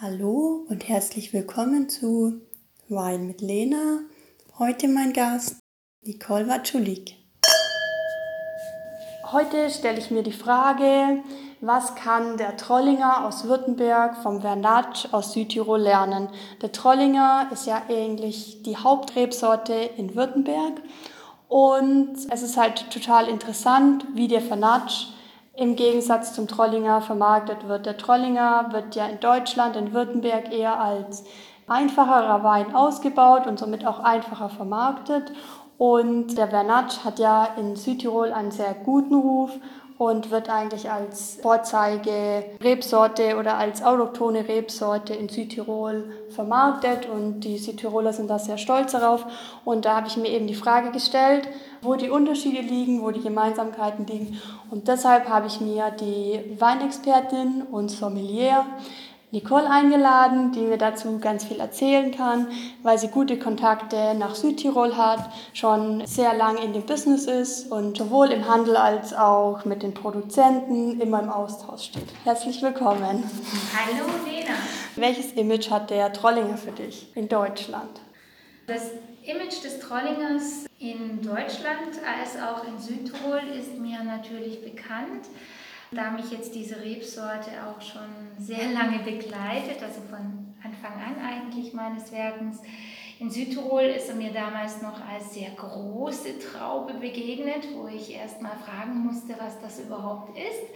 Hallo und herzlich willkommen zu Wein mit Lena. Heute mein Gast Nicole Watschulik. Heute stelle ich mir die Frage, was kann der Trollinger aus Württemberg vom Vernatsch aus Südtirol lernen? Der Trollinger ist ja eigentlich die Hauptrebsorte in Württemberg und es ist halt total interessant, wie der Vernatsch im Gegensatz zum Trollinger vermarktet wird. Der Trollinger wird ja in Deutschland, in Württemberg eher als einfacherer Wein ausgebaut und somit auch einfacher vermarktet. Und der Vernatsch hat ja in Südtirol einen sehr guten Ruf und wird eigentlich als Vorzeige Rebsorte oder als autochthone Rebsorte in Südtirol vermarktet und die Südtiroler sind da sehr stolz darauf. Und da habe ich mir eben die Frage gestellt, wo die Unterschiede liegen, wo die Gemeinsamkeiten liegen. Und deshalb habe ich mir die Weinexpertin und Sommelier Nicole eingeladen, die mir dazu ganz viel erzählen kann, weil sie gute Kontakte nach Südtirol hat, schon sehr lange in dem Business ist und sowohl im Handel als auch mit den Produzenten immer im Austausch steht. Herzlich willkommen. Hallo Lena. Welches Image hat der Trollinger für dich in Deutschland? Das Image des Trollingers in Deutschland als auch in Südtirol ist mir natürlich bekannt. Da mich jetzt diese Rebsorte auch schon sehr lange begleitet, also von Anfang an eigentlich meines Werkens, in Südtirol ist er mir damals noch als sehr große Traube begegnet, wo ich erst mal fragen musste, was das überhaupt ist.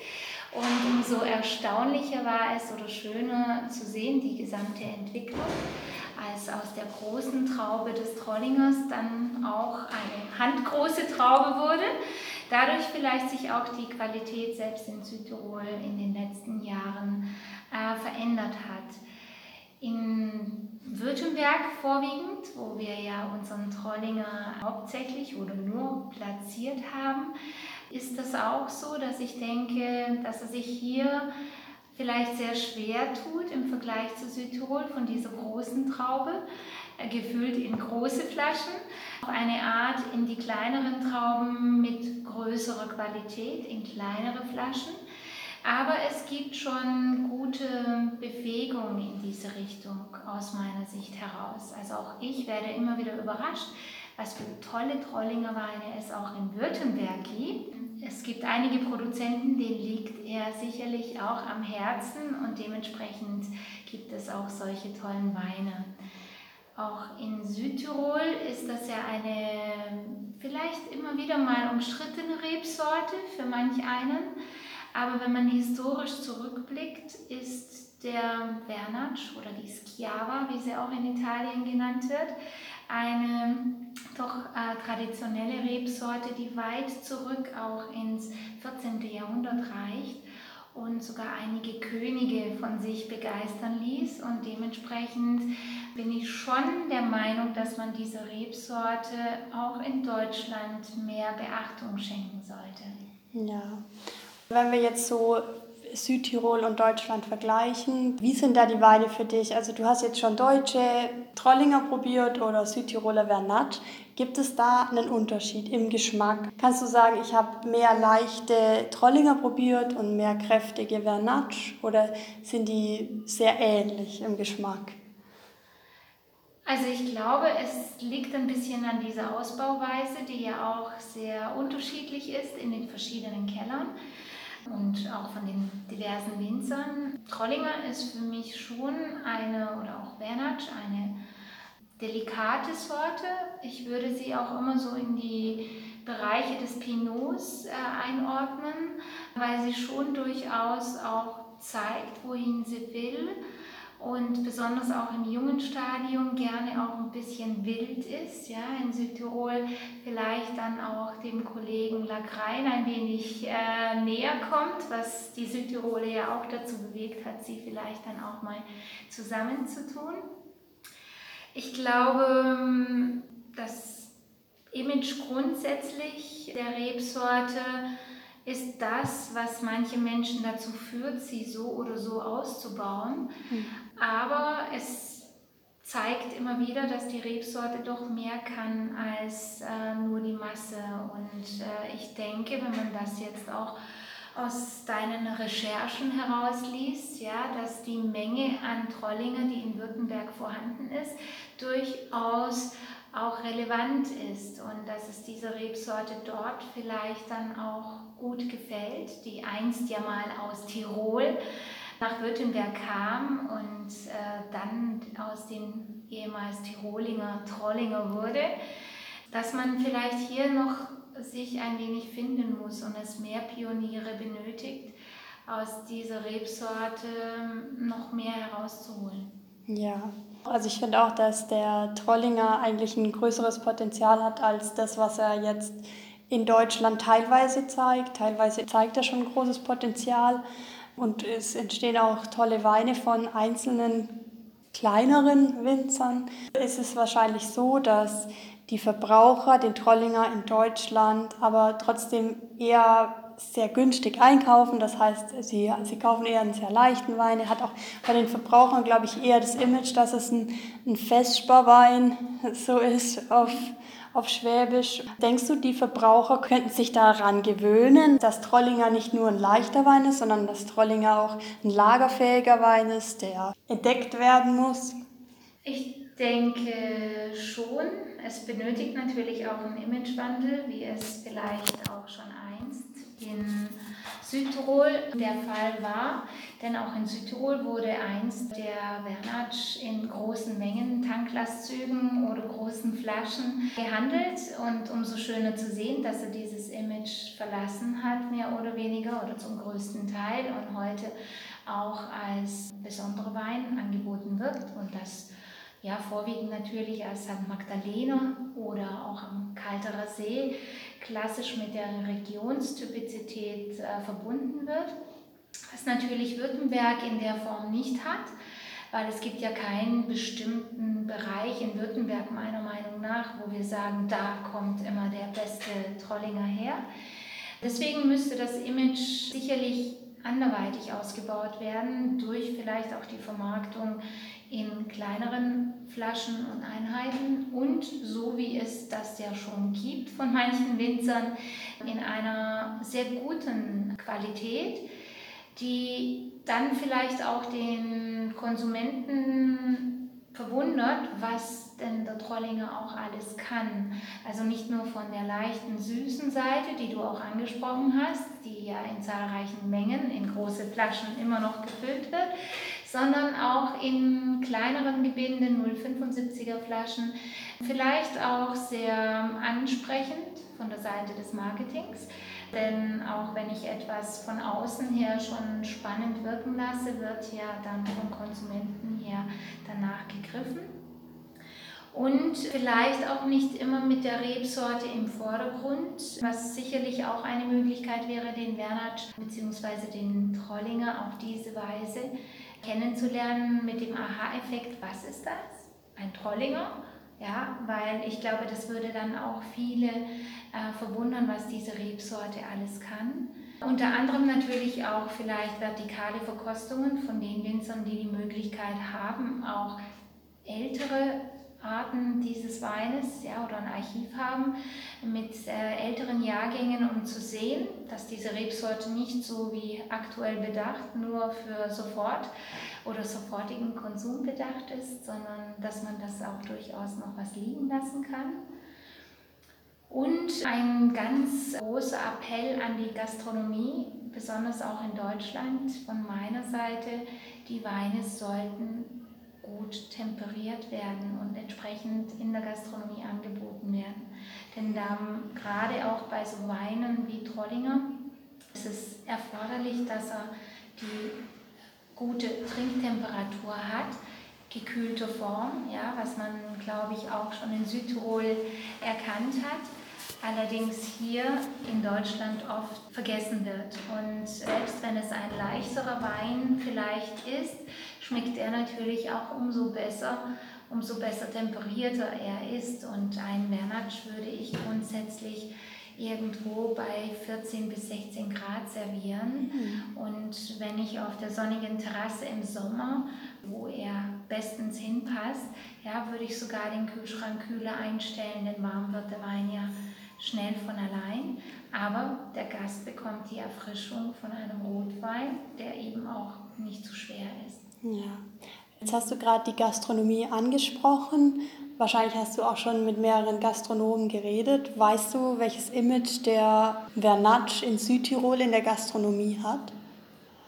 Und umso erstaunlicher war es oder schöner zu sehen, die gesamte Entwicklung, als aus der großen Traube des Trollingers dann auch eine handgroße Traube wurde dadurch vielleicht sich auch die Qualität selbst in Südtirol in den letzten Jahren äh, verändert hat. In Württemberg vorwiegend, wo wir ja unseren Trollinger hauptsächlich oder nur platziert haben, ist das auch so, dass ich denke, dass er sich hier vielleicht sehr schwer tut im Vergleich zu Südtirol von dieser großen Traube, äh, gefüllt in große Flaschen. Auf eine Art in die kleineren Trauben mit größerer Qualität, in kleinere Flaschen. Aber es gibt schon gute Bewegung in diese Richtung aus meiner Sicht heraus. Also auch ich werde immer wieder überrascht, was für tolle Trollinger Weine es auch in Württemberg gibt. Es gibt einige Produzenten, denen liegt er sicherlich auch am Herzen und dementsprechend gibt es auch solche tollen Weine. Auch in Südtirol ist das ja eine vielleicht immer wieder mal umstrittene Rebsorte für manch einen. Aber wenn man historisch zurückblickt, ist der Vernatsch oder die Schiava, wie sie auch in Italien genannt wird, eine doch äh, traditionelle Rebsorte, die weit zurück auch ins 14. Jahrhundert reicht und sogar einige Könige von sich begeistern ließ. Und dementsprechend bin ich schon der Meinung, dass man dieser Rebsorte auch in Deutschland mehr Beachtung schenken sollte. Ja, wenn wir jetzt so Südtirol und Deutschland vergleichen. Wie sind da die Weine für dich? Also du hast jetzt schon deutsche Trollinger probiert oder Südtiroler Vernat. Gibt es da einen Unterschied im Geschmack? Kannst du sagen, ich habe mehr leichte Trollinger probiert und mehr kräftige Vernat oder sind die sehr ähnlich im Geschmack? Also ich glaube, es liegt ein bisschen an dieser Ausbauweise, die ja auch sehr unterschiedlich ist in den verschiedenen Kellern und auch von den diversen Winzern. Trollinger ist für mich schon eine, oder auch Bernatsch, eine delikate Sorte. Ich würde sie auch immer so in die Bereiche des Pinots äh, einordnen, weil sie schon durchaus auch zeigt, wohin sie will und besonders auch im jungen Stadium gerne auch ein bisschen wild ist. Ja, in Südtirol vielleicht dann auch dem Kollegen Lagrein ein wenig äh, näher kommt, was die Südtiroler ja auch dazu bewegt hat, sie vielleicht dann auch mal zusammenzutun. Ich glaube, das Image grundsätzlich der Rebsorte ist das, was manche Menschen dazu führt, sie so oder so auszubauen. Mhm. Aber es zeigt immer wieder, dass die Rebsorte doch mehr kann als äh, nur die Masse. Und äh, ich denke, wenn man das jetzt auch aus deinen Recherchen herausliest, ja, dass die Menge an Trollinger, die in Württemberg vorhanden ist, durchaus auch relevant ist und dass es dieser Rebsorte dort vielleicht dann auch gut gefällt, die einst ja mal aus Tirol nach Württemberg kam und äh, dann aus den ehemals Tirolinger Trollinger wurde, dass man vielleicht hier noch sich ein wenig finden muss und es mehr Pioniere benötigt, aus dieser Rebsorte noch mehr herauszuholen. Ja, also ich finde auch, dass der Trollinger eigentlich ein größeres Potenzial hat als das, was er jetzt in Deutschland teilweise zeigt. Teilweise zeigt er schon großes Potenzial und es entstehen auch tolle Weine von einzelnen kleineren Winzern. Es ist wahrscheinlich so, dass die Verbraucher den Trollinger in Deutschland aber trotzdem eher sehr günstig einkaufen. Das heißt, sie, sie kaufen eher einen sehr leichten Wein. Er hat auch bei den Verbrauchern, glaube ich, eher das Image, dass es ein, ein Festsparwein so ist auf, auf Schwäbisch. Denkst du, die Verbraucher könnten sich daran gewöhnen, dass Trollinger nicht nur ein leichter Wein ist, sondern dass Trollinger auch ein lagerfähiger Wein ist, der entdeckt werden muss? Ich denke schon. Es benötigt natürlich auch einen Imagewandel, wie es vielleicht auch in Südtirol der Fall war. Denn auch in Südtirol wurde einst der Vernatsch in großen Mengen, Tanklastzügen oder großen Flaschen gehandelt. Und umso schöner zu sehen, dass er dieses Image verlassen hat, mehr oder weniger, oder zum größten Teil und heute auch als besonderer Wein angeboten wird. Und das ja, vorwiegend natürlich als St. Magdalena oder auch am Kalterer See klassisch mit der Regionstypizität äh, verbunden wird, was natürlich Württemberg in der Form nicht hat, weil es gibt ja keinen bestimmten Bereich in Württemberg meiner Meinung nach, wo wir sagen, da kommt immer der beste Trollinger her. Deswegen müsste das Image sicherlich anderweitig ausgebaut werden, durch vielleicht auch die Vermarktung in kleineren Flaschen und Einheiten und so wie es das ja schon gibt von manchen Winzern in einer sehr guten Qualität, die dann vielleicht auch den Konsumenten verwundert, was denn der Trollinger auch alles kann. Also nicht nur von der leichten süßen Seite, die du auch angesprochen hast, die ja in zahlreichen Mengen in große Flaschen immer noch gefüllt wird, sondern auch in kleineren Gebinden, 0,75er Flaschen, vielleicht auch sehr ansprechend von der Seite des Marketings. Denn auch wenn ich etwas von außen her schon spannend wirken lasse, wird ja dann vom Konsumenten her danach gegriffen. Und vielleicht auch nicht immer mit der Rebsorte im Vordergrund, was sicherlich auch eine Möglichkeit wäre, den Wernatsch bzw. den Trollinger auf diese Weise kennenzulernen mit dem Aha-Effekt, was ist das? Ein Trollinger? Ja, weil ich glaube, das würde dann auch viele äh, verwundern, was diese Rebsorte alles kann. Unter anderem natürlich auch vielleicht vertikale Verkostungen von den Winzern, die die Möglichkeit haben, auch ältere Arten dieses Weines ja, oder ein Archiv haben mit äh, älteren Jahrgängen, um zu sehen, dass diese Rebsorte nicht so wie aktuell bedacht nur für sofort oder sofortigen Konsum bedacht ist, sondern dass man das auch durchaus noch was liegen lassen kann. Und ein ganz großer Appell an die Gastronomie, besonders auch in Deutschland von meiner Seite, die Weine sollten gut temperiert werden und entsprechend in der Gastronomie angeboten werden. Denn da gerade auch bei so Weinen wie Trollinger ist es erforderlich, dass er die gute Trinktemperatur hat, gekühlte Form, ja, was man, glaube ich, auch schon in Südtirol erkannt hat allerdings hier in Deutschland oft vergessen wird. Und selbst wenn es ein leichterer Wein vielleicht ist, schmeckt er natürlich auch umso besser, umso besser temperierter er ist. Und ein Vernatsch würde ich grundsätzlich irgendwo bei 14 bis 16 Grad servieren. Mhm. Und wenn ich auf der sonnigen Terrasse im Sommer, wo er bestens hinpasst, ja, würde ich sogar den Kühlschrank kühler einstellen, denn warm wird der Wein ja schnell von allein, aber der Gast bekommt die Erfrischung von einem Rotwein, der eben auch nicht zu schwer ist. Ja. Jetzt hast du gerade die Gastronomie angesprochen. Wahrscheinlich hast du auch schon mit mehreren Gastronomen geredet. Weißt du, welches Image der Vernatsch in Südtirol in der Gastronomie hat?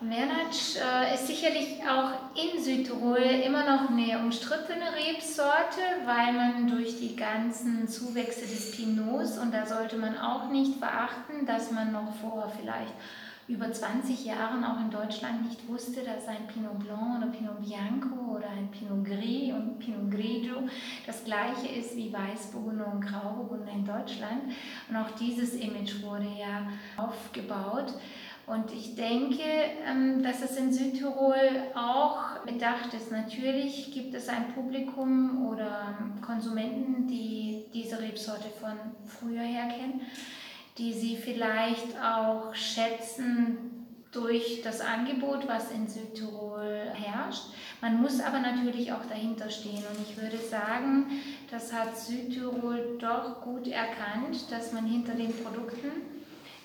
Mernatsch äh, ist sicherlich auch in Südtirol immer noch eine umstrittene Rebsorte, weil man durch die ganzen Zuwächse des Pinots, und da sollte man auch nicht verachten, dass man noch vor vielleicht über 20 Jahren auch in Deutschland nicht wusste, dass ein Pinot Blanc oder Pinot Bianco oder ein Pinot Gris und Pinot Grigio das gleiche ist wie Weißburgunder und Grauburgunder in Deutschland. Und auch dieses Image wurde ja aufgebaut. Und ich denke, ähm, dass es in Südtirol auch bedacht ist. Natürlich gibt es ein Publikum oder Konsumenten, die diese Rebsorte von früher her kennen, die sie vielleicht auch schätzen durch das Angebot, was in Südtirol herrscht. Man muss aber natürlich auch dahinter stehen. Und ich würde sagen, das hat Südtirol doch gut erkannt, dass man hinter den Produkten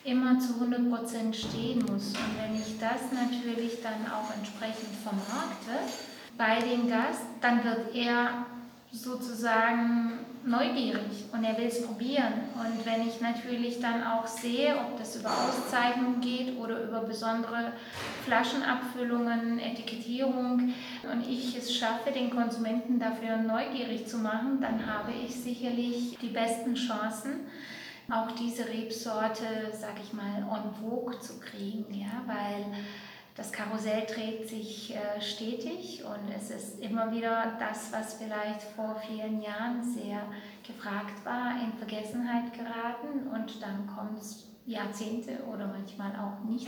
immer zu 100% stehen muss. Und wenn ich das natürlich dann auch entsprechend vermarkte bei dem Gast, dann wird er sozusagen neugierig und er will es probieren. Und wenn ich natürlich dann auch sehe, ob das über Auszeichnungen geht oder über besondere Flaschenabfüllungen, Etikettierung und ich es schaffe, den Konsumenten dafür neugierig zu machen, dann habe ich sicherlich die besten Chancen, auch diese Rebsorte, sag ich mal, on vogue zu kriegen, ja, weil das Karussell dreht sich äh, stetig und es ist immer wieder das, was vielleicht vor vielen Jahren sehr gefragt war, in Vergessenheit geraten und dann kommt es Jahrzehnte oder manchmal auch nicht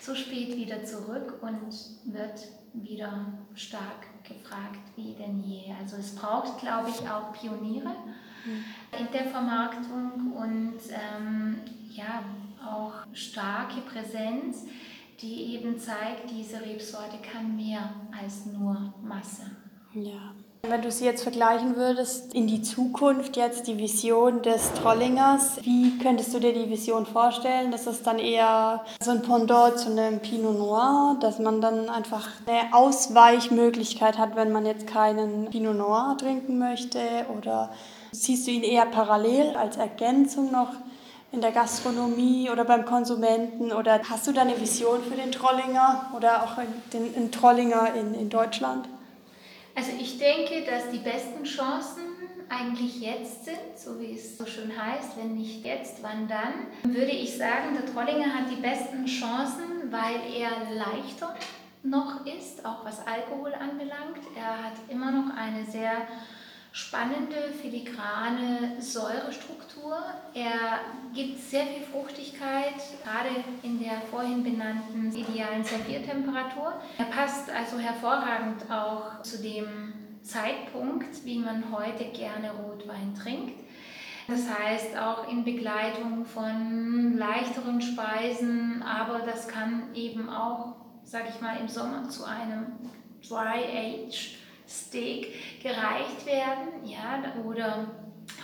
so spät wieder zurück und wird wieder stark gefragt wie denn je. Also es braucht, glaube ich, auch Pioniere in der Vermarktung und ähm, ja, auch starke Präsenz, die eben zeigt, diese Rebsorte kann mehr als nur Masse. Ja. Wenn du sie jetzt vergleichen würdest in die Zukunft, jetzt die Vision des Trollingers, wie könntest du dir die Vision vorstellen? Das ist dann eher so ein Pendant zu einem Pinot Noir, dass man dann einfach eine Ausweichmöglichkeit hat, wenn man jetzt keinen Pinot Noir trinken möchte? Oder siehst du ihn eher parallel als Ergänzung noch in der Gastronomie oder beim Konsumenten? Oder hast du da eine Vision für den Trollinger oder auch den, den Trollinger in, in Deutschland? Also ich denke, dass die besten Chancen eigentlich jetzt sind, so wie es so schön heißt, wenn nicht jetzt, wann dann, würde ich sagen, der Trollinger hat die besten Chancen, weil er leichter noch ist, auch was Alkohol anbelangt. Er hat immer noch eine sehr spannende, filigrane Säurestruktur. Er gibt sehr viel Fruchtigkeit, gerade in der vorhin benannten idealen Serviertemperatur. Er passt also hervorragend auch zu dem Zeitpunkt, wie man heute gerne Rotwein trinkt. Das heißt auch in Begleitung von leichteren Speisen, aber das kann eben auch, sage ich mal, im Sommer zu einem Dry Age Steak gereicht werden, ja, oder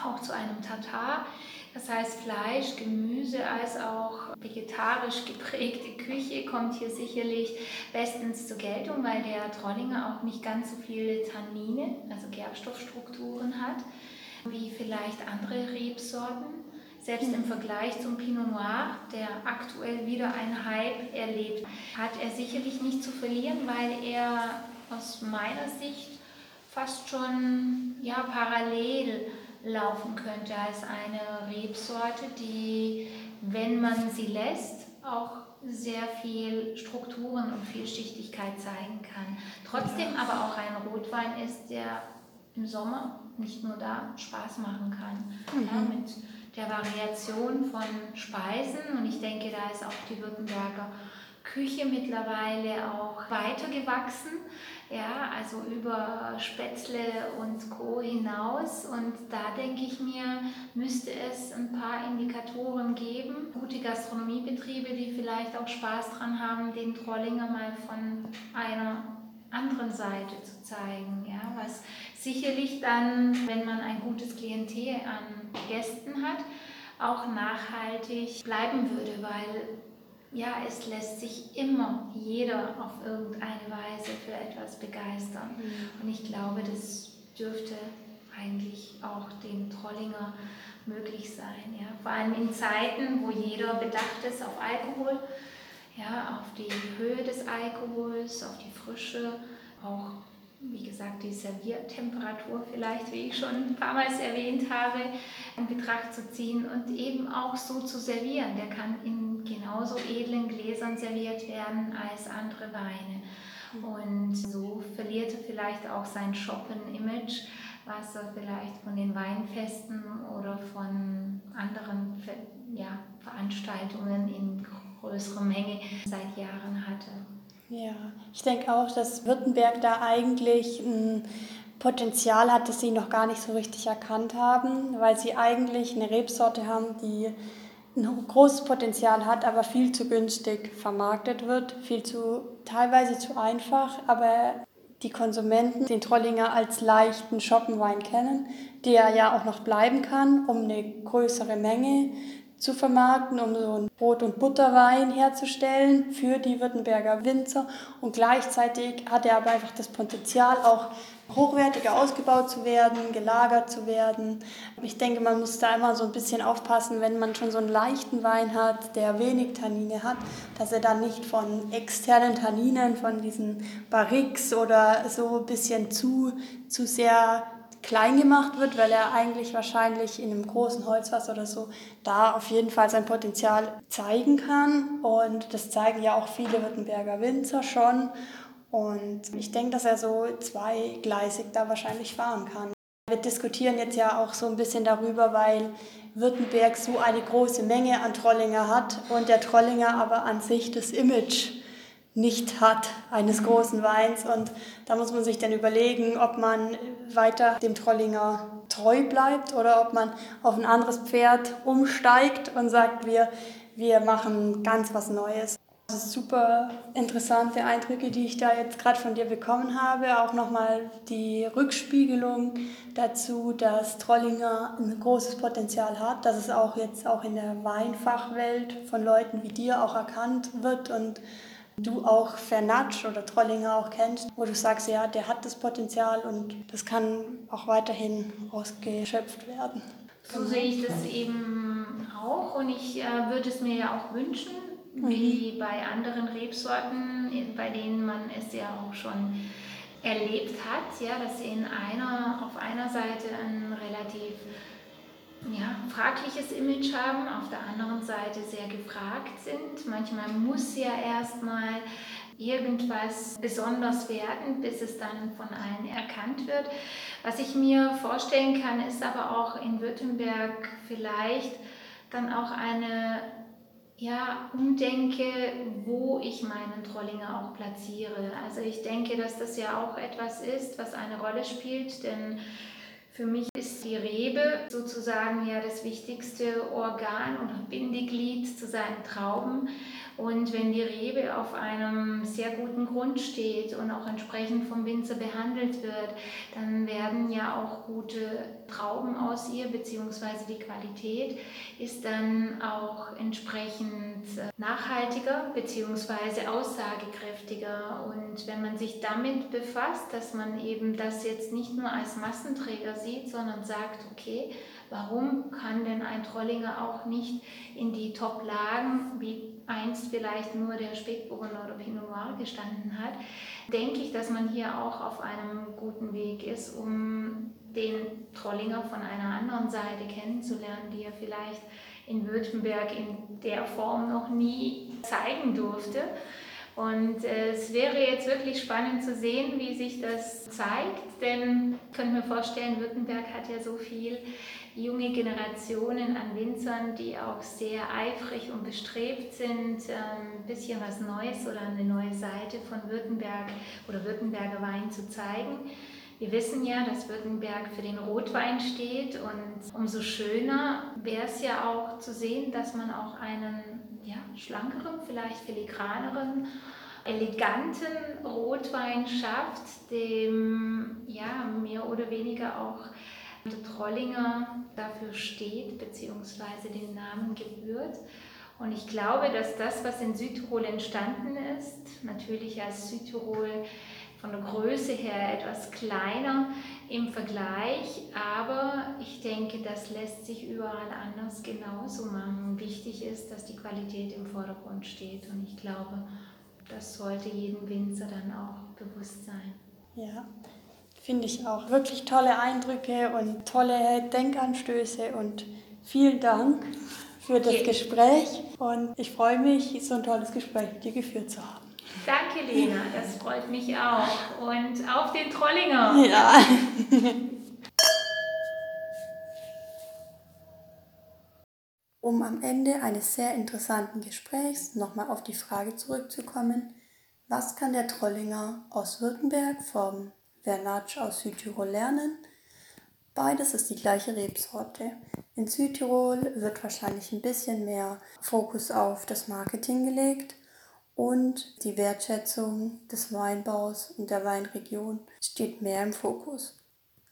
auch zu einem Tatar. Das heißt, Fleisch, Gemüse als auch vegetarisch geprägte Küche kommt hier sicherlich bestens zur Geltung, weil der Trollinger auch nicht ganz so viele Tannine, also Gerbstoffstrukturen hat, wie vielleicht andere Rebsorten. Selbst im Vergleich zum Pinot Noir, der aktuell wieder einen Hype erlebt, hat er sicherlich nicht zu verlieren, weil er aus meiner Sicht fast schon ja, parallel laufen könnte als eine Rebsorte, die, wenn man sie lässt, auch sehr viel Strukturen und Vielschichtigkeit zeigen kann. Trotzdem aber auch ein Rotwein ist, der im Sommer nicht nur da Spaß machen kann. Mhm. Ja, mit der Variation von Speisen und ich denke, da ist auch die Württemberger Küche mittlerweile auch weitergewachsen, ja, also über Spätzle und Co. hinaus. Und da denke ich mir, müsste es ein paar Indikatoren geben, gute Gastronomiebetriebe, die vielleicht auch Spaß dran haben, den Trollinger mal von einer anderen Seite zu zeigen, ja, was sicherlich dann, wenn man ein gutes Klientel an Gästen hat, auch nachhaltig bleiben würde, weil ja, es lässt sich immer jeder auf irgendeine Weise für etwas begeistern. Mhm. Und ich glaube, das dürfte eigentlich auch dem Trollinger möglich sein. Ja? Vor allem in Zeiten, wo jeder bedacht ist auf Alkohol, ja, auf die Höhe des Alkohols, auf die Frische, auch wie gesagt, die Serviertemperatur vielleicht, wie ich schon ein paar Mal erwähnt habe, in Betracht zu ziehen und eben auch so zu servieren. Der kann in genauso edlen Gläsern serviert werden als andere Weine. Und so verliert er vielleicht auch sein Shoppen-Image, was er vielleicht von den Weinfesten oder von anderen ja, Veranstaltungen in größerer Menge seit Jahren hatte. Ja, ich denke auch, dass Württemberg da eigentlich ein Potenzial hat, das sie noch gar nicht so richtig erkannt haben, weil sie eigentlich eine Rebsorte haben, die ein großes Potenzial hat, aber viel zu günstig vermarktet wird, viel zu teilweise zu einfach, aber die Konsumenten den Trollinger als leichten Schoppenwein kennen, der ja auch noch bleiben kann, um eine größere Menge zu vermarkten, um so einen Brot- und Butterwein herzustellen für die Württemberger Winzer. Und gleichzeitig hat er aber einfach das Potenzial, auch hochwertiger ausgebaut zu werden, gelagert zu werden. Ich denke, man muss da immer so ein bisschen aufpassen, wenn man schon so einen leichten Wein hat, der wenig Tannine hat, dass er dann nicht von externen Tanninen, von diesen Barriques oder so ein bisschen zu, zu sehr klein gemacht wird, weil er eigentlich wahrscheinlich in einem großen Holzfass oder so da auf jeden Fall sein Potenzial zeigen kann. Und das zeigen ja auch viele Württemberger Winzer schon. Und ich denke, dass er so zweigleisig da wahrscheinlich fahren kann. Wir diskutieren jetzt ja auch so ein bisschen darüber, weil Württemberg so eine große Menge an Trollinger hat und der Trollinger aber an sich das Image nicht hat eines großen Weins. Und da muss man sich dann überlegen, ob man weiter dem Trollinger treu bleibt oder ob man auf ein anderes Pferd umsteigt und sagt, wir, wir machen ganz was Neues. Das ist super interessante Eindrücke, die ich da jetzt gerade von dir bekommen habe. Auch nochmal die Rückspiegelung dazu, dass Trollinger ein großes Potenzial hat, dass es auch jetzt auch in der Weinfachwelt von Leuten wie dir auch erkannt wird und du auch Fernatsch oder Trollinger auch kennst, wo du sagst, ja, der hat das Potenzial und das kann auch weiterhin ausgeschöpft werden. So sehe ich das eben auch und ich äh, würde es mir ja auch wünschen, mhm. wie bei anderen Rebsorten, bei denen man es ja auch schon erlebt hat, ja, dass sie in einer, auf einer Seite ein relativ ja, fragliches Image haben, auf der anderen Seite sehr gefragt sind. Manchmal muss ja erstmal irgendwas besonders werden, bis es dann von allen erkannt wird. Was ich mir vorstellen kann, ist aber auch in Württemberg vielleicht dann auch eine ja, umdenke, wo ich meinen Trollinger auch platziere. Also ich denke, dass das ja auch etwas ist, was eine Rolle spielt, denn für mich ist die Rebe sozusagen ja das wichtigste Organ oder Bindeglied zu seinen Trauben. Und wenn die Rebe auf einem sehr guten Grund steht und auch entsprechend vom Winzer behandelt wird, dann werden ja auch gute Trauben aus ihr, beziehungsweise die Qualität ist dann auch entsprechend äh, nachhaltiger, beziehungsweise aussagekräftiger. Und wenn man sich damit befasst, dass man eben das jetzt nicht nur als Massenträger sieht, sondern sagt, okay, warum kann denn ein Trollinger auch nicht in die Top-Lagen, wie einst vielleicht nur der Spätburgunder oder Pinot Noir gestanden hat, denke ich, dass man hier auch auf einem guten Weg ist, um den Trollinger von einer anderen Seite kennenzulernen, die er vielleicht in Württemberg in der Form noch nie zeigen durfte. Und äh, es wäre jetzt wirklich spannend zu sehen, wie sich das zeigt, denn ich könnte mir vorstellen, Württemberg hat ja so viel junge Generationen an Winzern, die auch sehr eifrig und bestrebt sind, ähm, ein bisschen was Neues oder eine neue Seite von Württemberg oder Württemberger Wein zu zeigen. Wir wissen ja, dass Württemberg für den Rotwein steht und umso schöner wäre es ja auch zu sehen, dass man auch einen ja, schlankeren, vielleicht filigraneren, eleganten Rotwein schafft, dem ja mehr oder weniger auch der Trollinger dafür steht bzw. den Namen gebührt. Und ich glaube, dass das, was in Südtirol entstanden ist, natürlich als Südtirol von der Größe her etwas kleiner im Vergleich, aber ich denke, das lässt sich überall anders genauso machen. Wichtig ist, dass die Qualität im Vordergrund steht und ich glaube, das sollte jedem Winzer dann auch bewusst sein. Ja, finde ich auch. Wirklich tolle Eindrücke und tolle Denkanstöße und vielen Dank für das okay. Gespräch und ich freue mich, so ein tolles Gespräch mit dir geführt zu haben. Danke, Lena, das freut mich auch. Und auf den Trollinger. Ja. Um am Ende eines sehr interessanten Gesprächs nochmal auf die Frage zurückzukommen, was kann der Trollinger aus Württemberg vom Vernatsch aus Südtirol lernen? Beides ist die gleiche Rebsorte. In Südtirol wird wahrscheinlich ein bisschen mehr Fokus auf das Marketing gelegt und die Wertschätzung des Weinbaus und der Weinregion steht mehr im Fokus.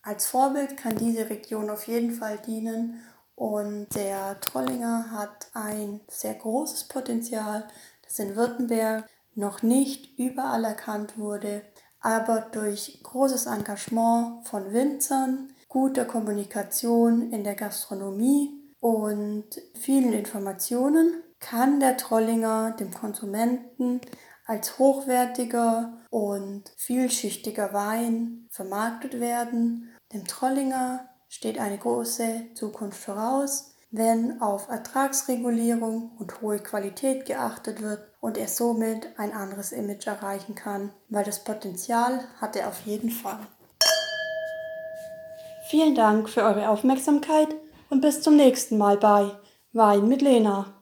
Als Vorbild kann diese Region auf jeden Fall dienen und der Trollinger hat ein sehr großes Potenzial, das in Württemberg noch nicht überall erkannt wurde, aber durch großes Engagement von Winzern, guter Kommunikation in der Gastronomie und vielen Informationen kann der Trollinger dem Konsumenten als hochwertiger und vielschichtiger Wein vermarktet werden. Dem Trollinger steht eine große Zukunft voraus, wenn auf Ertragsregulierung und hohe Qualität geachtet wird und er somit ein anderes Image erreichen kann, weil das Potenzial hat er auf jeden Fall. Vielen Dank für eure Aufmerksamkeit und bis zum nächsten Mal bei Wein mit Lena.